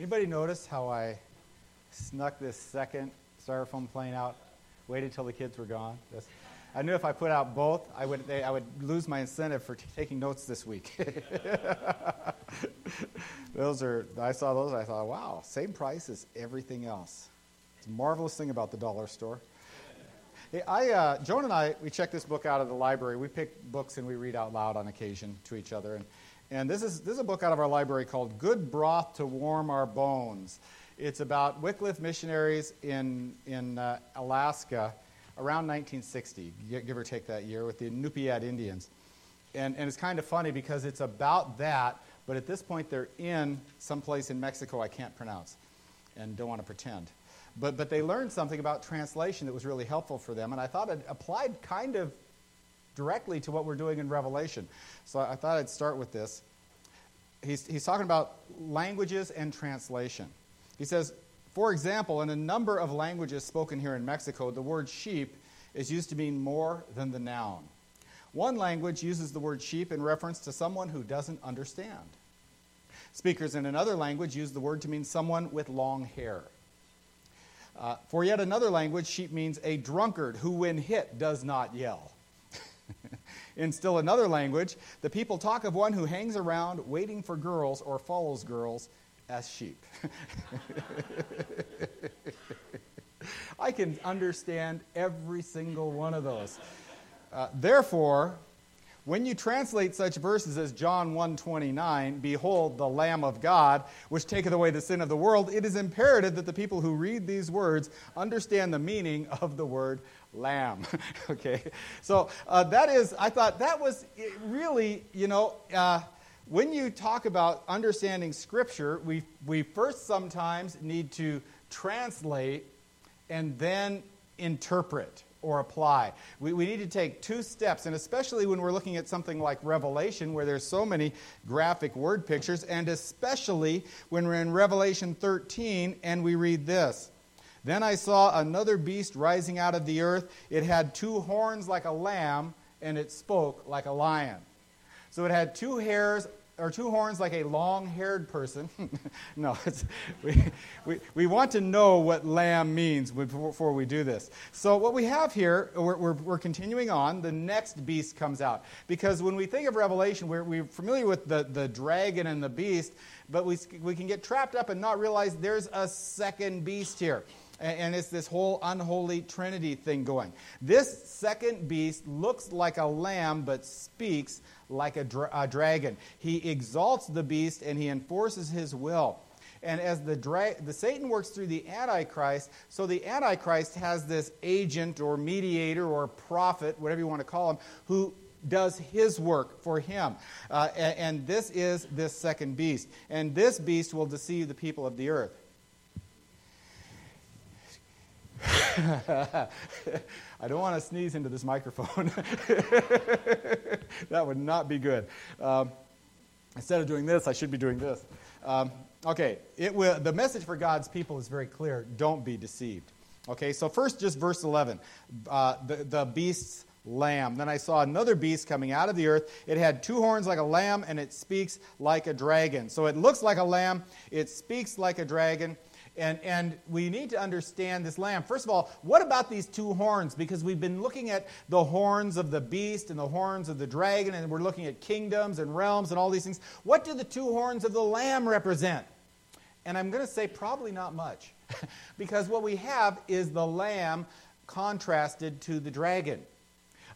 Anybody notice how I snuck this second styrofoam plane out, waited till the kids were gone? I knew if I put out both, I would, they, I would lose my incentive for t- taking notes this week. those are, I saw those, I thought, wow, same price as everything else. It's a marvelous thing about the dollar store. Hey, I, uh, Joan and I, we check this book out of the library. We pick books and we read out loud on occasion to each other. And, and this, is, this is a book out of our library called Good Broth to Warm Our Bones. It's about Wycliffe missionaries in, in uh, Alaska around 1960, give or take that year, with the Inupiat Indians. And, and it's kind of funny because it's about that, but at this point they're in some place in Mexico I can't pronounce and don't want to pretend. But, but they learned something about translation that was really helpful for them, and I thought it applied kind of directly to what we're doing in Revelation. So I thought I'd start with this. He's, he's talking about languages and translation. He says, for example, in a number of languages spoken here in Mexico, the word sheep is used to mean more than the noun. One language uses the word sheep in reference to someone who doesn't understand. Speakers in another language use the word to mean someone with long hair. Uh, for yet another language, sheep means a drunkard who, when hit, does not yell. in still another language, the people talk of one who hangs around waiting for girls or follows girls as sheep. I can understand every single one of those. Uh, therefore, when you translate such verses as John 1:29, behold the lamb of God which taketh away the sin of the world, it is imperative that the people who read these words understand the meaning of the word lamb. okay? So, uh, that is I thought that was really, you know, uh, when you talk about understanding Scripture, we, we first sometimes need to translate and then interpret or apply. We, we need to take two steps, and especially when we're looking at something like Revelation, where there's so many graphic word pictures, and especially when we're in Revelation 13 and we read this. Then I saw another beast rising out of the earth. It had two horns like a lamb, and it spoke like a lion. So it had two hairs or two horns like a long haired person. no, we, we, we want to know what lamb means before we do this. So, what we have here, we're, we're, we're continuing on. The next beast comes out. Because when we think of Revelation, we're, we're familiar with the, the dragon and the beast, but we, we can get trapped up and not realize there's a second beast here and it's this whole unholy trinity thing going. This second beast looks like a lamb but speaks like a, dra- a dragon. He exalts the beast and he enforces his will. And as the, dra- the Satan works through the Antichrist, so the Antichrist has this agent or mediator or prophet, whatever you want to call him, who does his work for him. Uh, and, and this is this second beast. And this beast will deceive the people of the earth. I don't want to sneeze into this microphone. that would not be good. Um, instead of doing this, I should be doing this. Um, okay, it will, the message for God's people is very clear don't be deceived. Okay, so first, just verse 11. Uh, the, the beast's lamb. Then I saw another beast coming out of the earth. It had two horns like a lamb, and it speaks like a dragon. So it looks like a lamb, it speaks like a dragon. And, and we need to understand this lamb. First of all, what about these two horns? Because we've been looking at the horns of the beast and the horns of the dragon, and we're looking at kingdoms and realms and all these things. What do the two horns of the lamb represent? And I'm going to say probably not much. because what we have is the lamb contrasted to the dragon.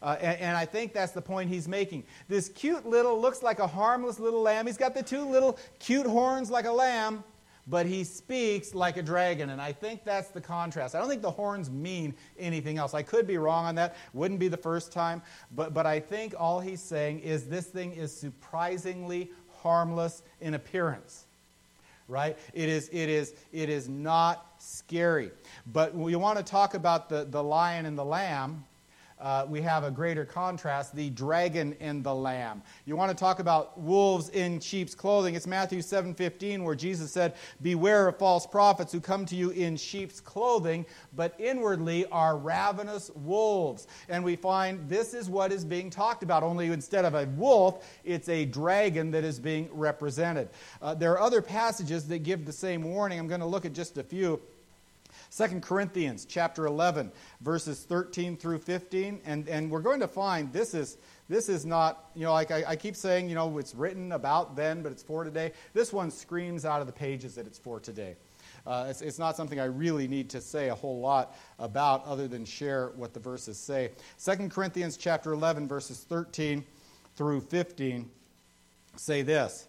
Uh, and, and, I think that's the point he's making. This cute little, looks like a harmless little lamb. He's got the two little cute horns like a lamb but he speaks like a dragon. And I think that's the contrast. I don't think the horns mean anything else. I could be wrong on that. Wouldn't be the first time. But, but I think all he's saying is this thing is surprisingly harmless in appearance. Right? It is, it is, it is not scary. But we want to talk about the, the lion and the lamb. Uh, we have a greater contrast the dragon and the lamb. You want to talk about wolves in sheep's clothing? It's Matthew 7:15 where Jesus said, "Beware of false prophets who come to you in sheep's clothing, but inwardly are ravenous wolves." And we find this is what is being talked about. Only instead of a wolf, it's a dragon that is being represented. Uh, there are other passages that give the same warning. I'm going to look at just a few. 2 Corinthians chapter 11, verses 13 through 15. And, and we're going to find this is, this is not, you know, like I, I keep saying, you know, it's written about then, but it's for today. This one screams out of the pages that it's for today. Uh, it's, it's, not something I really need to say a whole lot about other than share what the verses say. 2 Corinthians chapter 11, verses 13 through 15 say this.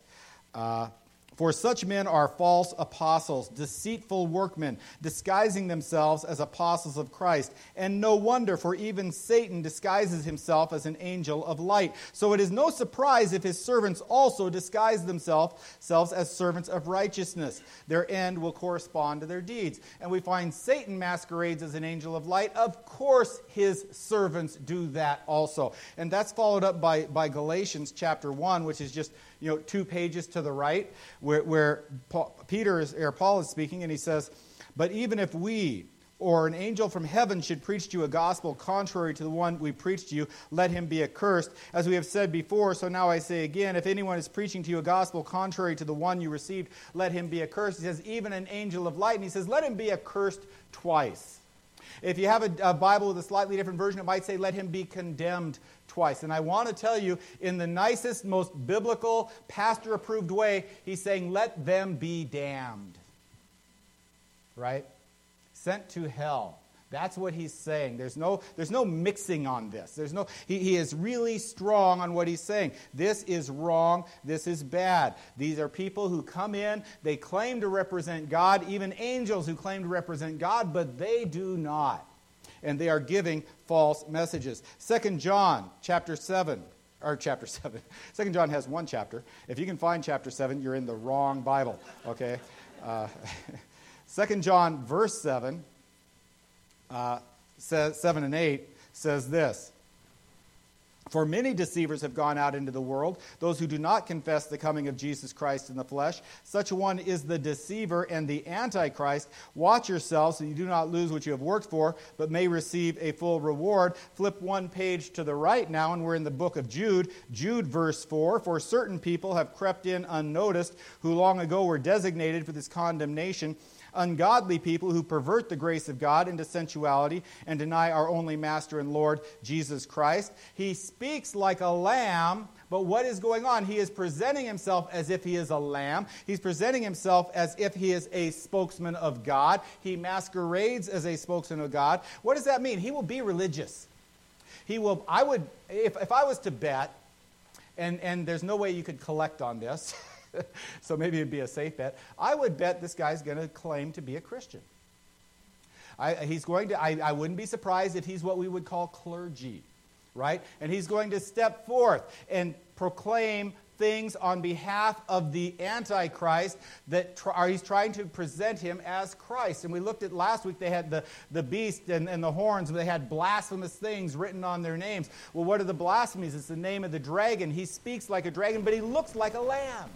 Uh, for such men are false apostles, deceitful workmen, disguising themselves as apostles of Christ. And no wonder, for even Satan disguises himself as an angel of light. So it is no surprise if his servants also disguise themselves as servants of righteousness. Their end will correspond to their deeds. And we find Satan masquerades as an angel of light. Of course, his servants do that also. And that's followed up by, by Galatians chapter 1, which is just you know, two pages to the right, where, where Paul, Peter is, or Paul is speaking, and he says, But even if we or an angel from heaven should preach to you a gospel contrary to the one we preach to you, let him be accursed. As we have said before, so now I say again, if anyone is preaching to you a gospel contrary to the one you received, let him be accursed. He says, even an angel of light, and he says, let him be accursed twice. If you have a, a Bible with a slightly different version, it might say, let him be condemned twice. And I want to tell you, in the nicest, most biblical, pastor approved way, he's saying, let them be damned. Right? Sent to hell. That's what he's saying. There's no, there's no mixing on this. There's no, he, he is really strong on what he's saying. This is wrong. This is bad. These are people who come in, they claim to represent God, even angels who claim to represent God, but they do not and they are giving false messages. Second John chapter 7 or chapter 7. Second John has one chapter. If you can find chapter 7, you're in the wrong Bible, okay? Uh, Second John verse 7 uh, says 7 and 8 says this for many deceivers have gone out into the world, those who do not confess the coming of Jesus Christ in the flesh. Such one is the deceiver and the antichrist. Watch yourselves so you do not lose what you have worked for, but may receive a full reward. Flip one page to the right now, and we're in the book of Jude. Jude, verse 4 For certain people have crept in unnoticed, who long ago were designated for this condemnation ungodly people who pervert the grace of God into sensuality and deny our only Master and Lord, Jesus Christ. He speaks like a lamb. But what is going on? He is presenting himself as if he is a lamb. He's presenting himself as if he is a spokesman of God. He masquerades as a spokesman of God. What does that mean? He will be religious. He will, I would, if, if I was to bet, and, and there's no way you could collect on this. so maybe it'd be a safe bet. I would bet this guy's going to claim to be a Christian. I, he's going to, I, I wouldn't be surprised if he's what we would call clergy, right? And he's going to step forth and proclaim things on behalf of the Antichrist that tr- he's trying to present him as Christ. And we looked at last week, they had the, the beast and, and the horns, they had blasphemous things written on their names. Well, what are the blasphemies? It's the name of the dragon. He speaks like a dragon, but he looks like a lamb.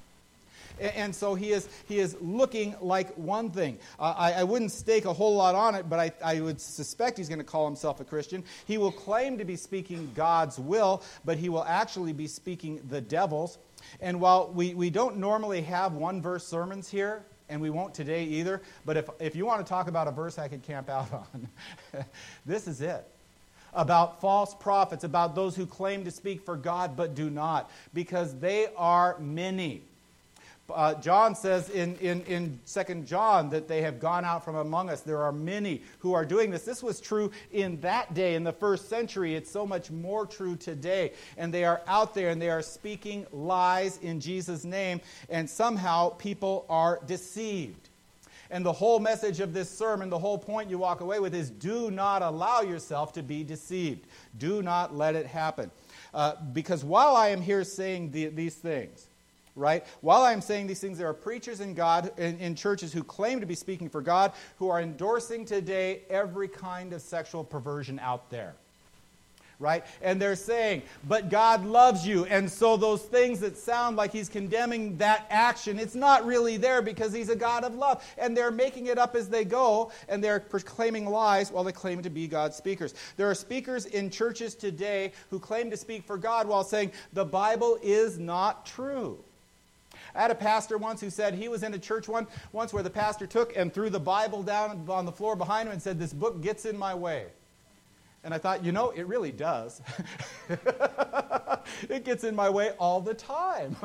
And so he is, he is looking like one thing. Uh, I, I, wouldn't stake a whole lot on it, but I, I would suspect he's going to call himself a Christian. He will claim to be speaking God's will, but he will actually be speaking the devil's. And while we, we don't normally have one verse sermons here, and we won't today either, but if, if you want to talk about a verse I could camp out on, this is it about false prophets, about those who claim to speak for God but do not, because they are many. Uh, John says in, in, in 2 John that they have gone out from among us. There are many who are doing this. This was true in that day, in the first century. It's so much more true today. And they are out there and they are speaking lies in Jesus' name, and somehow people are deceived. And the whole message of this sermon, the whole point you walk away with is do not allow yourself to be deceived. Do not let it happen. Uh, because while I am here saying the, these things, right? While I'm saying these things, there are preachers in God in, in, churches who claim to be speaking for God who are endorsing today every kind of sexual perversion out there. right? And they're saying, but God loves you. And so those things that sound like he's condemning that action, it's not really there because he's a God of love. And they're making it up as they go, and they're proclaiming lies while they claim to be God's speakers. There are speakers in churches today who claim to speak for God while saying, the Bible is not true. I had a pastor once who said he was in a church one, once where the pastor took and threw the Bible down on the floor behind him and said, This book gets in my way. And I thought, you know, it really does. it gets in my way all the time.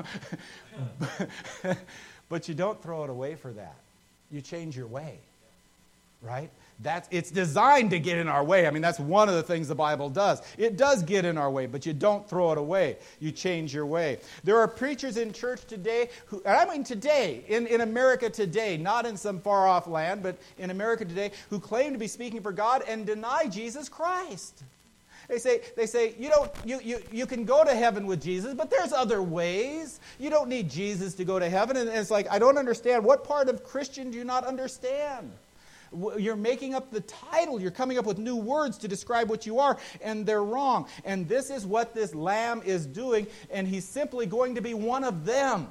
but you don't throw it away for that. You change your way, right? That's, it's designed to get in our way. I mean, that's one of the things the Bible does. It does get in our way, but you don't throw it away. You change your way. There are preachers in church today who, and I mean today, in, in America today, not in some far off land, but in America today, who claim to be speaking for God and deny Jesus Christ. They say, they say you, don't, you, you, you can go to heaven with Jesus, but there's other ways. You don't need Jesus to go to heaven. And it's like, I don't understand. What part of Christian do you not understand? You're making up the title. You're coming up with new words to describe what you are, and they're wrong. And this is what this lamb is doing, and he's simply going to be one of them.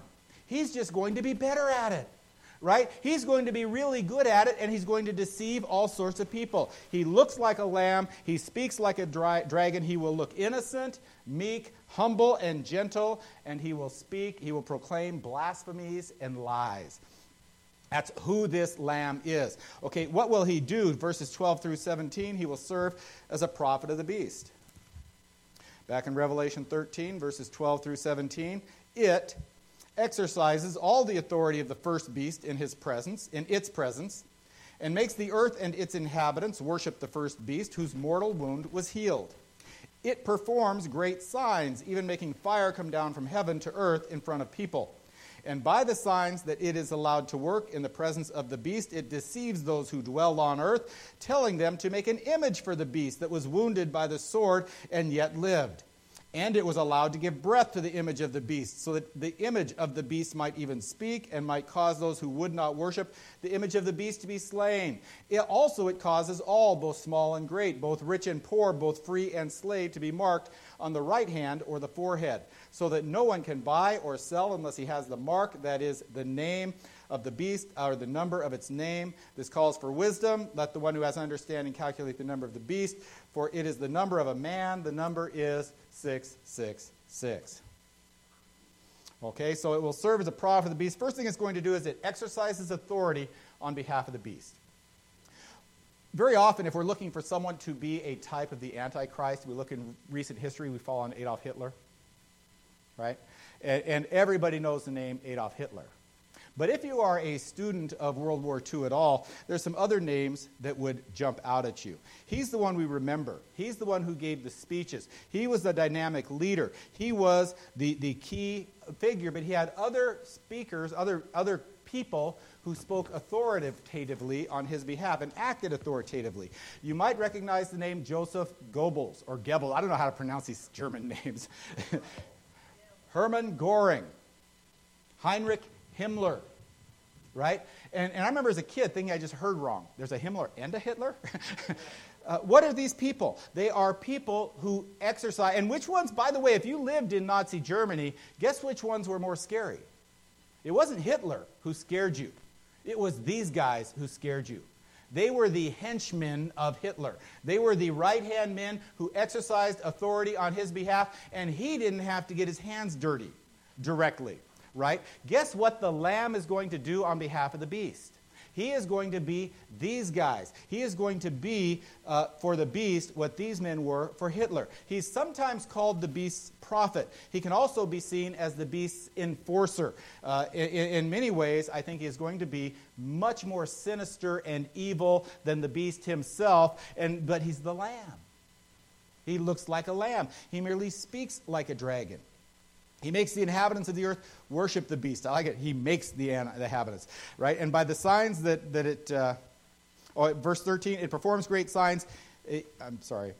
He's just going to be better at it right? He's going to be really good at it and he's going to deceive all sorts of people. He looks like a lamb, he speaks like a dry, dragon, he will look innocent, meek, humble, and gentle, and he will speak, he will proclaim blasphemies and lies. That's who this lamb is. Okay, what will he do? Verses 12 through 17, he will serve as a prophet of the beast. Back in Revelation 13, verses 12 through 17, it exercises all the authority of the first beast in his presence, in its presence, and makes the earth and its inhabitants worship the first beast whose mortal wound was healed. It performs great signs, even making fire come down from heaven to earth in front of people. And by the signs that it is allowed to work in the presence of the beast, it deceives those who dwell on earth, telling them to make an image for the beast that was wounded by the sword and yet lived. And it was allowed to give breath to the image of the beast, so that the image of the beast might even speak and might cause those who would not worship the image of the beast to be slain. It also, it causes all, both small and great, both rich and poor, both free and slave, to be marked on the right hand or the forehead, so that no one can buy or sell unless he has the mark, that is, the name of the beast or the number of its name. This calls for wisdom. Let the one who has understanding calculate the number of the beast, for it is the number of a man. The number is 666. Okay, so it will serve as a prophet of the beast. First thing it's going to do is it exercises authority on behalf of the beast. Very often, if we're looking for someone to be a type of the Antichrist, we look in recent history, we fall on Adolf Hitler, right? And, and everybody knows the name Adolf Hitler. But if you are a student of World War II at all, there's some other names that would jump out at you. He's the one we remember. He's the one who gave the speeches. He was the dynamic leader. He was the, the key figure, but he had other speakers, other, other people who spoke authoritatively on his behalf and acted authoritatively. You might recognize the name Joseph Goebbels or Goebbels. I don't know how to pronounce these German names. Hermann Goring, Heinrich Himmler, right? And, and I remember as a kid thinking I just heard wrong. There's a Himmler and a Hitler? uh, what are these people? They are people who exercise. And which ones, by the way, if you lived in Nazi Germany, guess which ones were more scary? It wasn't Hitler who scared you, it was these guys who scared you. They were the henchmen of Hitler. They were the right hand men who exercised authority on his behalf, and he didn't have to get his hands dirty directly right? Guess what the lamb is going to do on behalf of the beast? He is going to be these guys. He is going to be uh, for the beast what these men were for Hitler. He's sometimes called the beast's prophet. He can also be seen as the beast's enforcer. Uh, in, in, many ways, I think he is going to be much more sinister and evil than the beast himself, and, but he's the lamb. He looks like a lamb, he merely speaks like a dragon. He makes the inhabitants of the earth worship the beast. I like it. He makes the, the inhabitants, right? And by the signs that, that it, uh, oh, verse 13, it performs great signs. It, I'm sorry.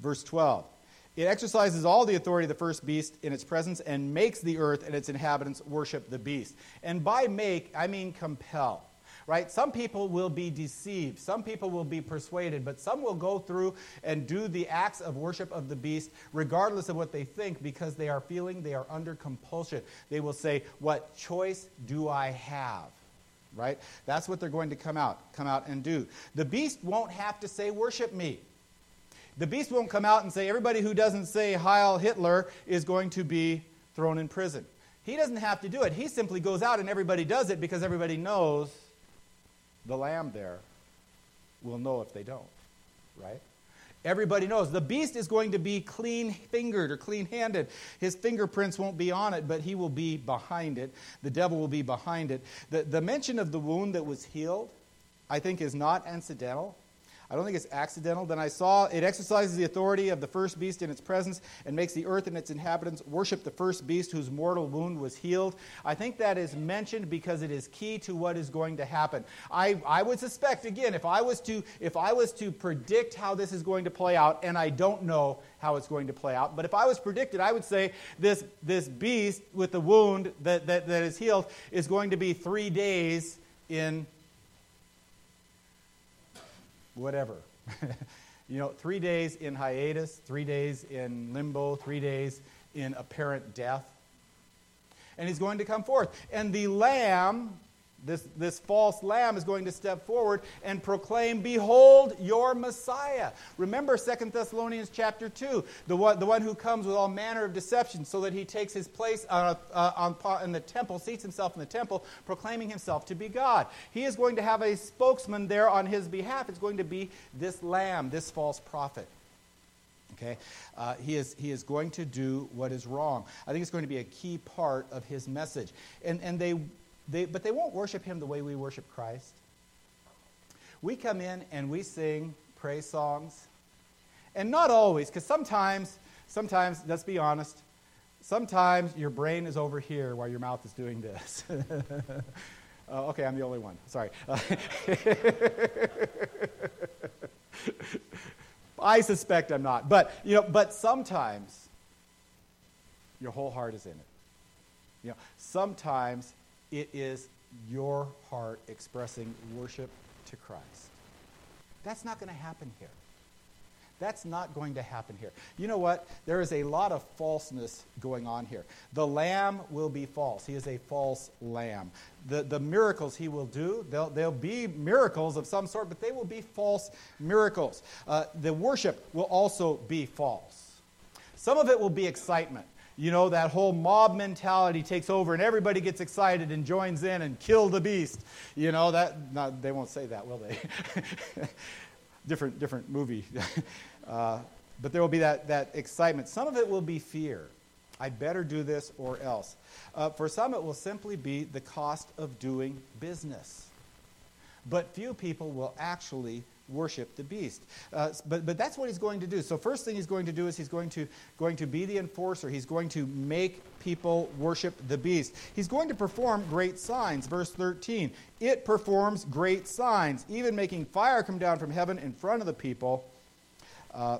Verse 12. It exercises all the authority of the first beast in its presence and makes the earth and its inhabitants worship the beast. And by make, I mean compel. Right? Some people will be deceived, some people will be persuaded, but some will go through and do the acts of worship of the beast regardless of what they think because they are feeling they are under compulsion. They will say, What choice do I have? Right? That's what they're going to come out, come out and do. The beast won't have to say, Worship me. The beast won't come out and say, Everybody who doesn't say Heil Hitler is going to be thrown in prison. He doesn't have to do it. He simply goes out and everybody does it because everybody knows the lamb there will know if they don't, right? Everybody knows. The beast is going to be clean fingered or clean handed. His fingerprints won't be on it, but he will be behind it. The devil will be behind it. The, the mention of the wound that was healed, I think, is not incidental. I don't think it's accidental. Then I saw it exercises the authority of the first beast in its presence and makes the earth and its inhabitants worship the first beast whose mortal wound was healed. I think that is mentioned because it is key to what is going to happen. I, I would suspect, again, if I was to if I was to predict how this is going to play out, and I don't know how it's going to play out, but if I was predicted, I would say this this beast with the wound that, that, that is healed is going to be three days in whatever. you know, three days in hiatus, three days in limbo, three days in apparent death. And he's going to come forth. And the Lamb this, this false lamb is going to step forward and proclaim, Behold your Messiah. Remember 2 Thessalonians chapter 2, the one, the one who comes with all manner of deception so that he takes his place uh, uh, on, in the temple, seats himself in the temple, proclaiming himself to be God. He is going to have a spokesman there on his behalf. It's going to be this lamb, this false prophet. Okay? Uh, he, is, he is going to do what is wrong. I think it's going to be a key part of his message. And, and they they, but they won't worship him the way we worship Christ. We come in and we sing praise songs. And not always, because sometimes, sometimes, let's be honest, sometimes your brain is over here while your mouth is doing this. uh, okay, I'm the only one. Sorry. I suspect I'm not. But, you know, but sometimes your whole heart is in it. You know, sometimes it is your heart expressing worship to Christ. That's not going to happen here. That's not going to happen here. You know what? There is a lot of falseness going on here. The lamb will be false. He is a false lamb. The, the miracles he will do, they'll, they'll be miracles of some sort, but they will be false miracles. Uh, the worship will also be false. Some of it will be excitement you know, that whole mob mentality takes over and everybody gets excited and joins in and kill the beast. You know, that, not, they won't say that, will they? different, different movie. uh, but there will be that, that excitement. Some of it will be fear. I better do this or else. Uh, for some, it will simply be the cost of doing business. But few people will actually worship the beast. Uh, but, but that's what he's going to do. So first thing he's going to do is he's going to, going to be the enforcer. He's going to make people worship the beast. He's going to perform great signs. Verse 13. It performs great signs, even making fire come down from heaven in front of the people. Uh,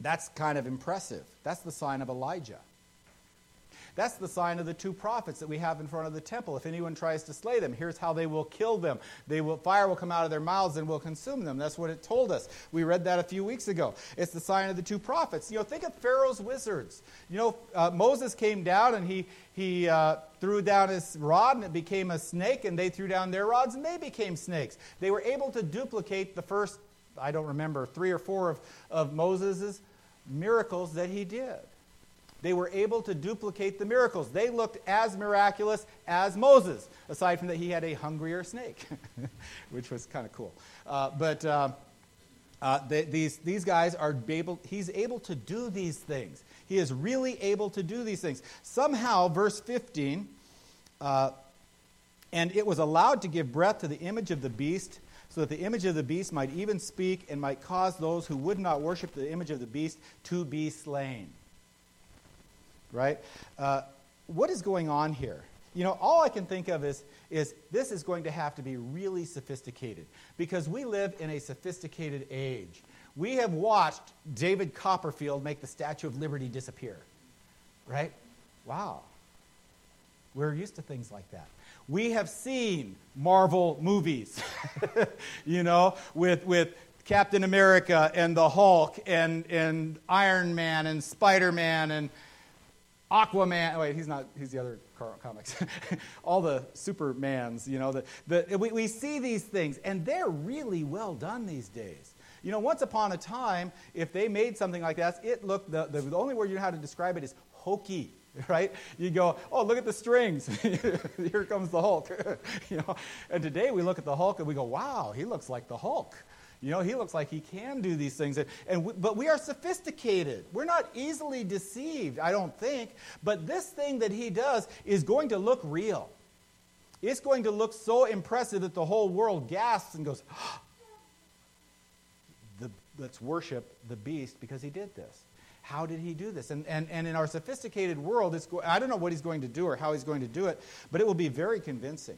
that's kind of impressive. That's the sign of Elijah. That's the sign of the two prophets that we have in front of the temple. If anyone tries to slay them, here's how they will kill them. They will, fire will come out of their mouths and will consume them. That's what it told us. We read that a few weeks ago. It's the sign of the two prophets. You know, think of Pharaoh's wizards. You know, uh, Moses came down and he, he uh, threw down his rod and it became a snake, and they threw down their rods and they became snakes. They were able to duplicate the first, I don't remember, three or four of, of Moses' miracles that he did. They were able to duplicate the miracles. They looked as miraculous as Moses, aside from that he had a hungrier snake, which was kind of cool. Uh, but uh, uh, they, these, these guys are able, he's able to do these things. He is really able to do these things. Somehow, verse 15, uh, and it was allowed to give breath to the image of the beast so that the image of the beast might even speak and might cause those who would not worship the image of the beast to be slain right? Uh, what is going on here? You know, all I can think of is, is this is going to have to be really sophisticated because we live in a sophisticated age. We have watched David Copperfield make the Statue of Liberty disappear, right? Wow. We're used to things like that. We have seen Marvel movies, you know, with, with Captain America and the Hulk and, and Iron Man and Spider Man and Aquaman. Wait, he's not, he's the other comics. All the Supermans, you know, the, the, we, we see these things, and they're really well done these days. You know, once upon a time, if they made something like that, it looked, the, the, only word you know how to describe it is hokey right? You go, oh, look at the strings. Here comes the Hulk. you know, and today we look at the Hulk and we go, wow, he looks like the Hulk. You know, he looks like he can do these things. And, and we, but we are sophisticated. We're not easily deceived, I don't think. But this thing that he does is going to look real. It's going to look so impressive that the whole world gasps and goes, the, let's worship the beast because he did this. How did he do this? And, and, and in our sophisticated world, it's go- I don't know what he's going to do or how he's going to do it, but it will be very convincing,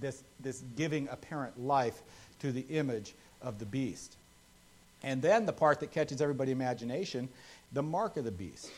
this, this giving apparent life to the image of the beast. And then the part that catches everybody's imagination the mark of the beast.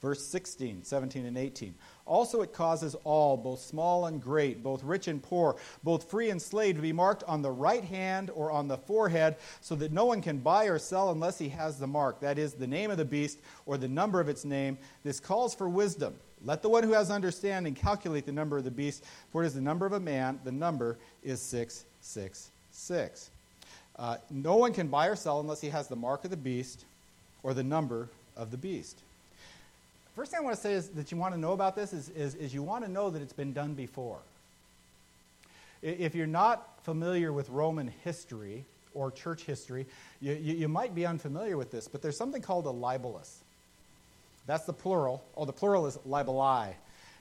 Verse 16, 17, and 18. Also, it causes all, both small and great, both rich and poor, both free and slave, to be marked on the right hand or on the forehead, so that no one can buy or sell unless he has the mark, that is, the name of the beast or the number of its name. This calls for wisdom. Let the one who has understanding calculate the number of the beast, for it is the number of a man. The number is 666. Uh, no one can buy or sell unless he has the mark of the beast or the number of the beast. First thing I want to say is that you want to know about this is, is, is you want to know that it's been done before. If you're not familiar with Roman history or church history, you, you, you might be unfamiliar with this, but there's something called a libellus. That's the plural. Oh, the plural is libelli.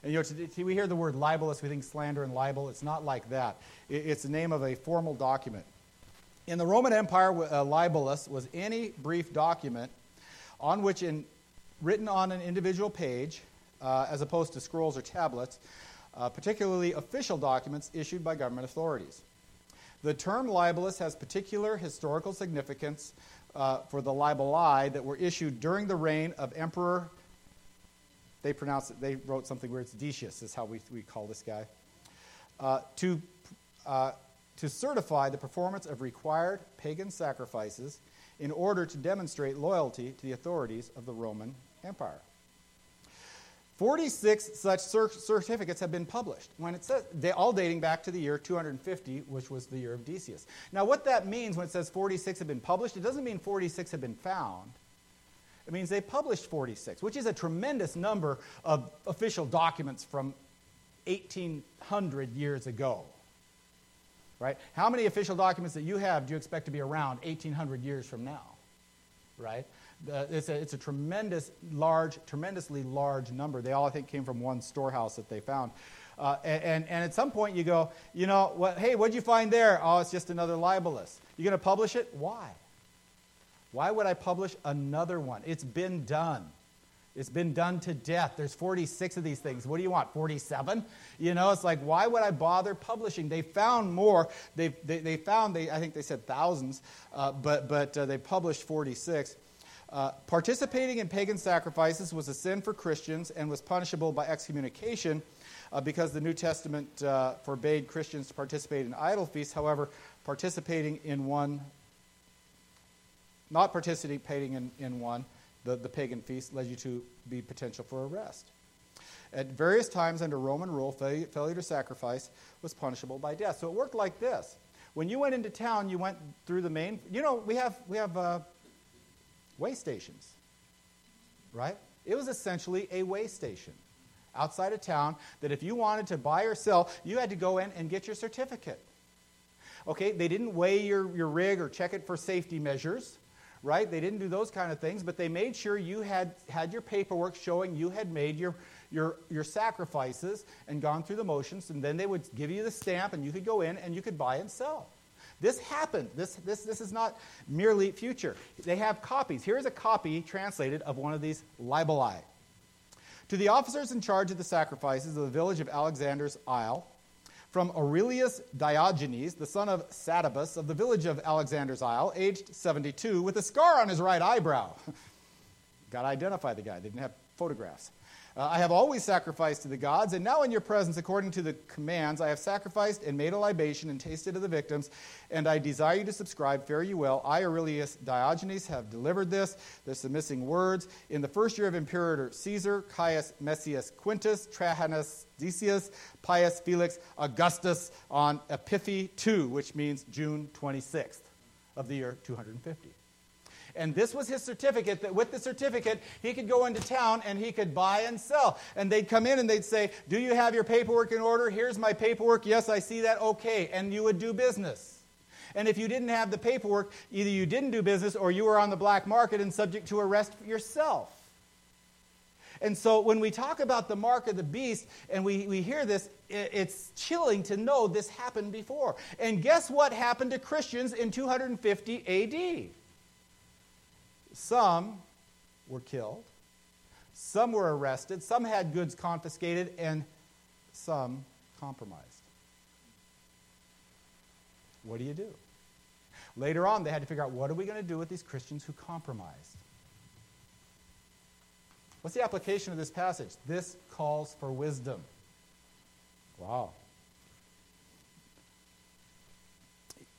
And you know, we hear the word libelous, we think slander and libel. It's not like that. It's the name of a formal document. In the Roman Empire, libellus was any brief document on which in written on an individual page, uh, as opposed to scrolls or tablets, uh, particularly official documents issued by government authorities. The term libellus has particular historical significance uh, for the libelli that were issued during the reign of Emperor. They pronounce it. They wrote something where it's Decius is how we, we call this guy. Uh, to uh, to certify the performance of required pagan sacrifices in order to demonstrate loyalty to the authorities of the Roman Empire. 46 such certificates have been published. When it says they all dating back to the year 250, which was the year of Decius. Now, what that means when it says 46 have been published, it doesn't mean 46 have been found. It means they published 46, which is a tremendous number of official documents from 1800 years ago. Right? How many official documents that you have do you expect to be around 1800 years from now? Right? Uh, it's, a, it's a tremendous, large, tremendously large number. They all, I think, came from one storehouse that they found. Uh, and, and at some point you go, you know, what, hey, what'd you find there? Oh, it's just another libellus. You're going to publish it? Why? Why would I publish another one? It's been done. It's been done to death. There's 46 of these things. What do you want? 47? You know, it's like, why would I bother publishing? They found more. They, they, they found, they, I think they said thousands, uh, but, but uh, they published 46. Uh, participating in pagan sacrifices was a sin for Christians and was punishable by excommunication uh, because the New Testament uh, forbade Christians to participate in idol feasts. However, participating in one, not participating in, in one, the, the pagan feast, led you to be potential for arrest. At various times under Roman rule, failure, failure to sacrifice was punishable by death. So it worked like this. When you went into town, you went through the main. You know, we have we have uh, way stations, right? It was essentially a way station outside of town that if you wanted to buy or sell, you had to go in and get your certificate. Okay, they didn't weigh your, your rig or check it for safety measures, right? They didn't do those kind of things, but they made sure you had, had your paperwork showing you had made your, your, your sacrifices and gone through the motions, and then they would give you the stamp and you could go in and you could buy and sell. This happened. This, this, this is not merely future. They have copies. Here's a copy translated of one of these libelli. To the officers in charge of the sacrifices of the village of Alexander's Isle, from Aurelius Diogenes, the son of Satabus of the village of Alexander's Isle, aged 72, with a scar on his right eyebrow. Got to identify the guy. They didn't have photographs. Uh, I have always sacrificed to the gods, and now in your presence, according to the commands, I have sacrificed and made a libation and tasted of the victims, and I desire you to subscribe. Fare you well. I, Aurelius Diogenes, have delivered this. There's some missing words. In the first year of Imperator Caesar, Caius Messius Quintus, Trajanus Decius, Pius Felix Augustus on Epiphi 2, which means June 26th of the year 250. And this was his certificate that with the certificate, he could go into town and he could buy and sell. And they'd come in and they'd say, Do you have your paperwork in order? Here's my paperwork. Yes, I see that. Okay. And you would do business. And if you didn't have the paperwork, either you didn't do business or you were on the black market and subject to arrest yourself. And so when we talk about the mark of the beast and we, we hear this, it's chilling to know this happened before. And guess what happened to Christians in 250 AD? Some were killed, some were arrested, some had goods confiscated, and some compromised. What do you do? Later on, they had to figure out what are we going to do with these Christians who compromised? What's the application of this passage? This calls for wisdom. Wow.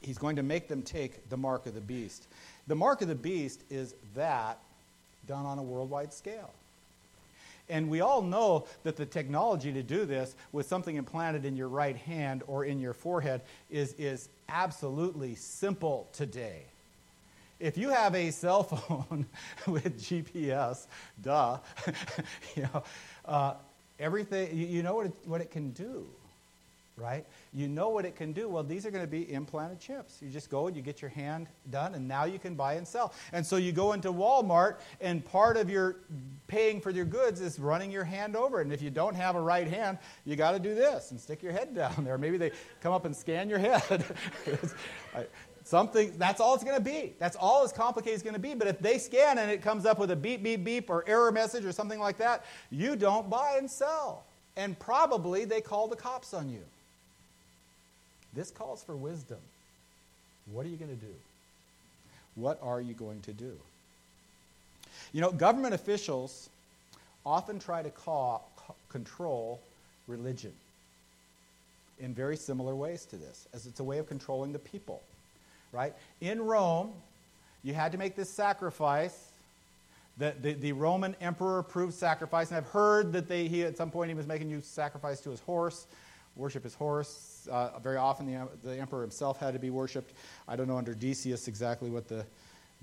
He's going to make them take the mark of the beast. The mark of the beast is that done on a worldwide scale. And we all know that the technology to do this with something implanted in your right hand or in your forehead is, is absolutely simple today. If you have a cell phone with GPS, duh, you know, uh, everything, you, you know what it, what it can do right? You know what it can do. Well, these are going to be implanted chips. You just go and you get your hand done, and now you can buy and sell. And so you go into Walmart, and part of your paying for your goods is running your hand over. And if you don't have a right hand, you got to do this and stick your head down there. Maybe they come up and scan your head. Something, that's all it's going to be. That's all as complicated as it's going to be. But if they scan and it comes up with a beep, beep, beep or error message or something like that, you don't buy and sell. And probably they call the cops on you. This calls for wisdom. What are you going to do? What are you going to do? You know, government officials often try to call, control religion in very similar ways to this, as it's a way of controlling the people, right? In Rome, you had to make this sacrifice. The, the, the Roman emperor approved sacrifice, and I've heard that they, he, at some point he was making you sacrifice to his horse, worship his horse, uh, very often the, the emperor himself had to be worshipped. I don't know under Decius exactly what the,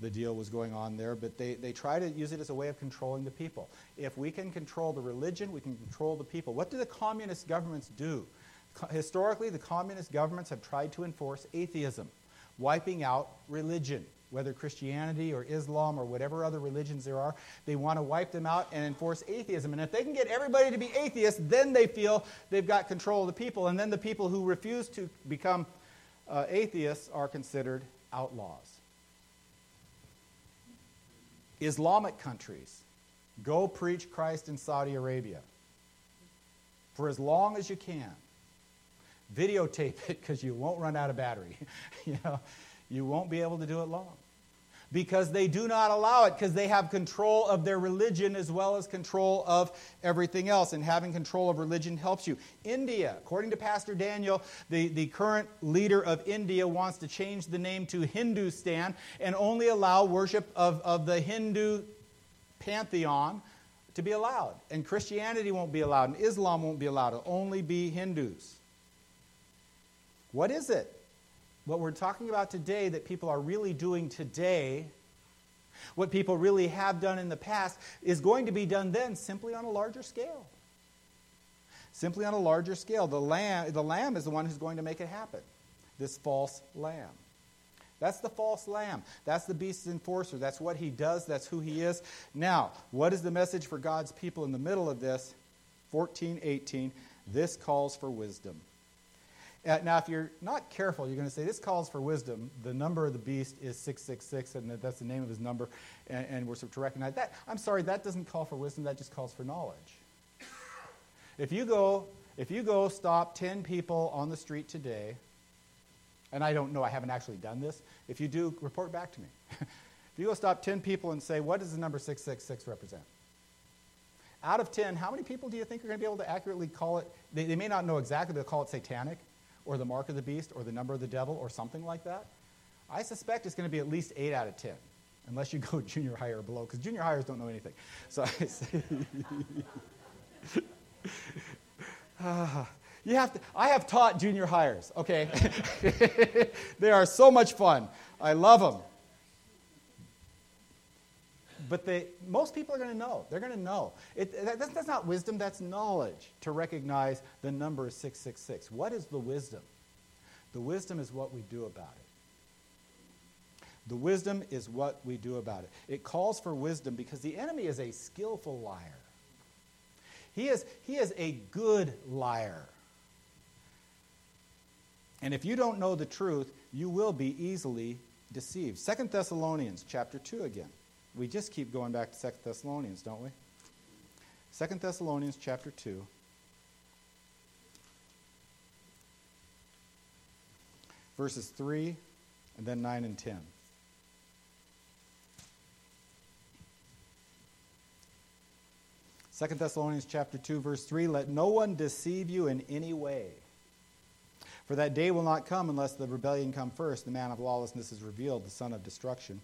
the deal was going on there, but they, they try to use it as a way of controlling the people. If we can control the religion, we can control the people. What do the communist governments do? Co- historically, the communist governments have tried to enforce atheism, wiping out religion whether Christianity or Islam or whatever other religions there are, they want to wipe them out and enforce atheism. And if they can get everybody to be atheists, then they feel they've got control of the people. And then the people who refuse to become uh, atheists are considered outlaws. Islamic countries go preach Christ in Saudi Arabia for as long as you can. Videotape it because you won't run out of battery. you know, you won't be able to do it long because they do not allow it because they have control of their religion as well as control of everything else. And having control of religion helps you. India, according to Pastor Daniel, the, the current leader of India wants to change the name to Hindustan and only allow worship of, of the Hindu pantheon to be allowed. And Christianity won't be allowed, and Islam won't be allowed. It'll only be Hindus. What is it? What we're talking about today that people are really doing today, what people really have done in the past, is going to be done then simply on a larger scale. Simply on a larger scale. The lamb, the lamb is the one who's going to make it happen. This false lamb. That's the false lamb. That's the beast's enforcer. That's what he does. That's who he is. Now, what is the message for God's people in the middle of this? 14, 18. This calls for wisdom. Uh, now, if you're not careful, you're going to say, This calls for wisdom. The number of the beast is 666, and that's the name of his number, and, and we're to recognize that. I'm sorry, that doesn't call for wisdom, that just calls for knowledge. If you go, if you go stop 10 people on the street today, and I don't know, I haven't actually done this. If you do, report back to me. if you go stop 10 people and say, What does the number 666 represent? Out of 10, how many people do you think are going to be able to accurately call it? They, they may not know exactly, but they'll call it satanic, or the mark of the beast, or the number of the devil, or something like that. I suspect it's going to be at least 8 out of 10, unless you go junior high or below, because junior hires don't know anything. So uh, you have to, I have taught junior hires, okay? they are so much fun. I love them. But they, most people are going to know. They're going to know. It, that, that's not wisdom, that's knowledge to recognize the number is 666. What is the wisdom? The wisdom is what we do about it. The wisdom is what we do about it. It calls for wisdom because the enemy is a skillful liar. He is, he is a good liar. And if you don't know the truth, you will be easily deceived. Second Thessalonians chapter 2 again. We just keep going back to Second Thessalonians, don't we? Second Thessalonians chapter 2. Verses 3 and then 9 and 10. Second Thessalonians chapter 2 verse 3 let no one deceive you in any way for that day will not come unless the rebellion come first. The man of lawlessness is revealed, the son of destruction.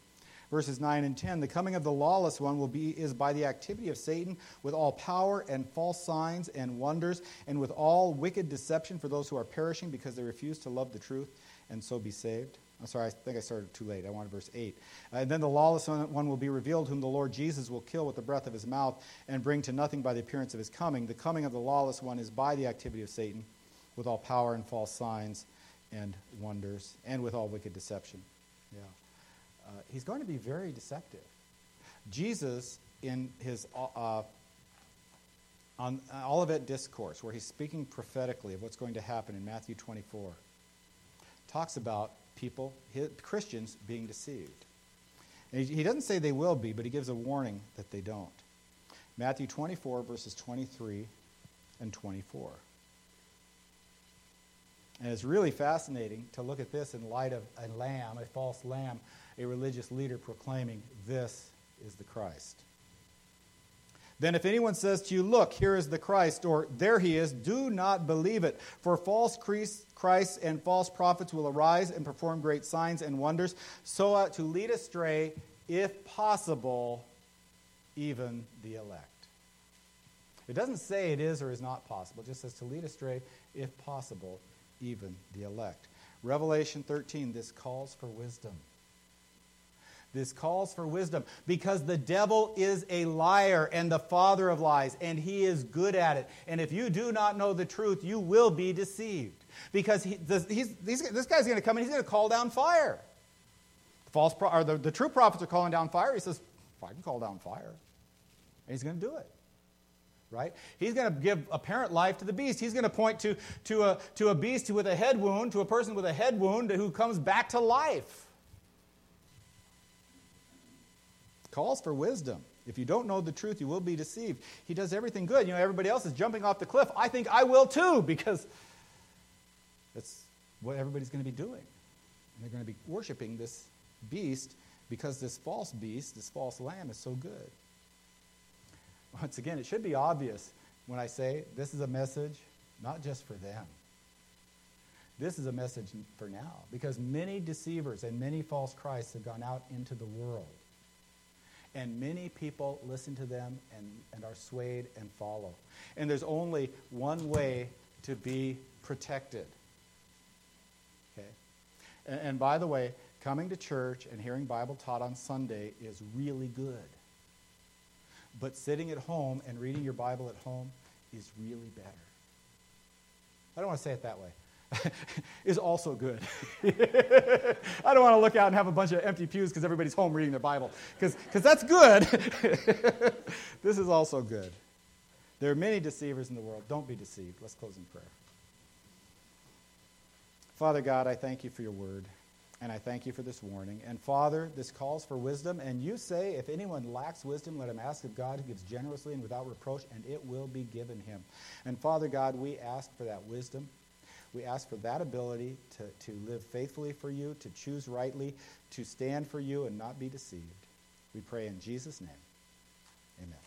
Verses 9 and 10 The coming of the lawless one will be is by the activity of Satan with all power and false signs and wonders and with all wicked deception for those who are perishing because they refuse to love the truth and so be saved. I'm sorry, I think I started too late. I wanted verse 8. Uh, and then the lawless one will be revealed, whom the Lord Jesus will kill with the breath of his mouth and bring to nothing by the appearance of his coming. The coming of the lawless one is by the activity of Satan with all power and false signs and wonders, and with all wicked deception. Yeah. Uh, he's going to be very deceptive. Jesus, in his uh, on Olivet Discourse, where he's speaking prophetically of what's going to happen in Matthew 24, talks about people, his, Christians, being deceived. And he, he doesn't say they will be, but he gives a warning that they don't. Matthew 24, verses 23 and 24. And it's really fascinating to look at this in light of a lamb, a false lamb, a religious leader proclaiming, This is the Christ. Then, if anyone says to you, Look, here is the Christ, or there he is, do not believe it. For false Christs and false prophets will arise and perform great signs and wonders, so to lead astray, if possible, even the elect. It doesn't say it is or is not possible, it just says to lead astray, if possible, even the elect. Revelation 13, this calls for wisdom. This calls for wisdom because the devil is a liar and the father of lies, and he is good at it. And if you do not know the truth, you will be deceived because he, this, this guy's going to come and he's going to call down fire. The, false pro, or the, the true prophets are calling down fire. He says, I can call down fire. And he's going to do it right? He's going to give apparent life to the beast. He's going to point to, to, a, to a beast with a head wound, to a person with a head wound who comes back to life. Calls for wisdom. If you don't know the truth, you will be deceived. He does everything good. You know, everybody else is jumping off the cliff. I think I will too, because that's what everybody's going to be doing. And they're going to be worshiping this beast because this false beast, this false lamb, is so good. Once again, it should be obvious when I say this is a message not just for them. This is a message for now because many deceivers and many false Christs have gone out into the world. And many people listen to them and, and are swayed and follow. And there's only one way to be protected. Okay? And, and by the way, coming to church and hearing Bible taught on Sunday is really good. But sitting at home and reading your Bible at home is really better. I don't want to say it that way. is also good. I don't want to look out and have a bunch of empty pews because everybody's home reading their Bible, because that's good. this is also good. There are many deceivers in the world. Don't be deceived. Let's close in prayer. Father God, I thank you for your word. And I thank you for this warning. And Father, this calls for wisdom. And you say, if anyone lacks wisdom, let him ask of God, who gives generously and without reproach, and it will be given him. And Father God, we ask for that wisdom. We ask for that ability to, to live faithfully for you, to choose rightly, to stand for you and not be deceived. We pray in Jesus' name. Amen.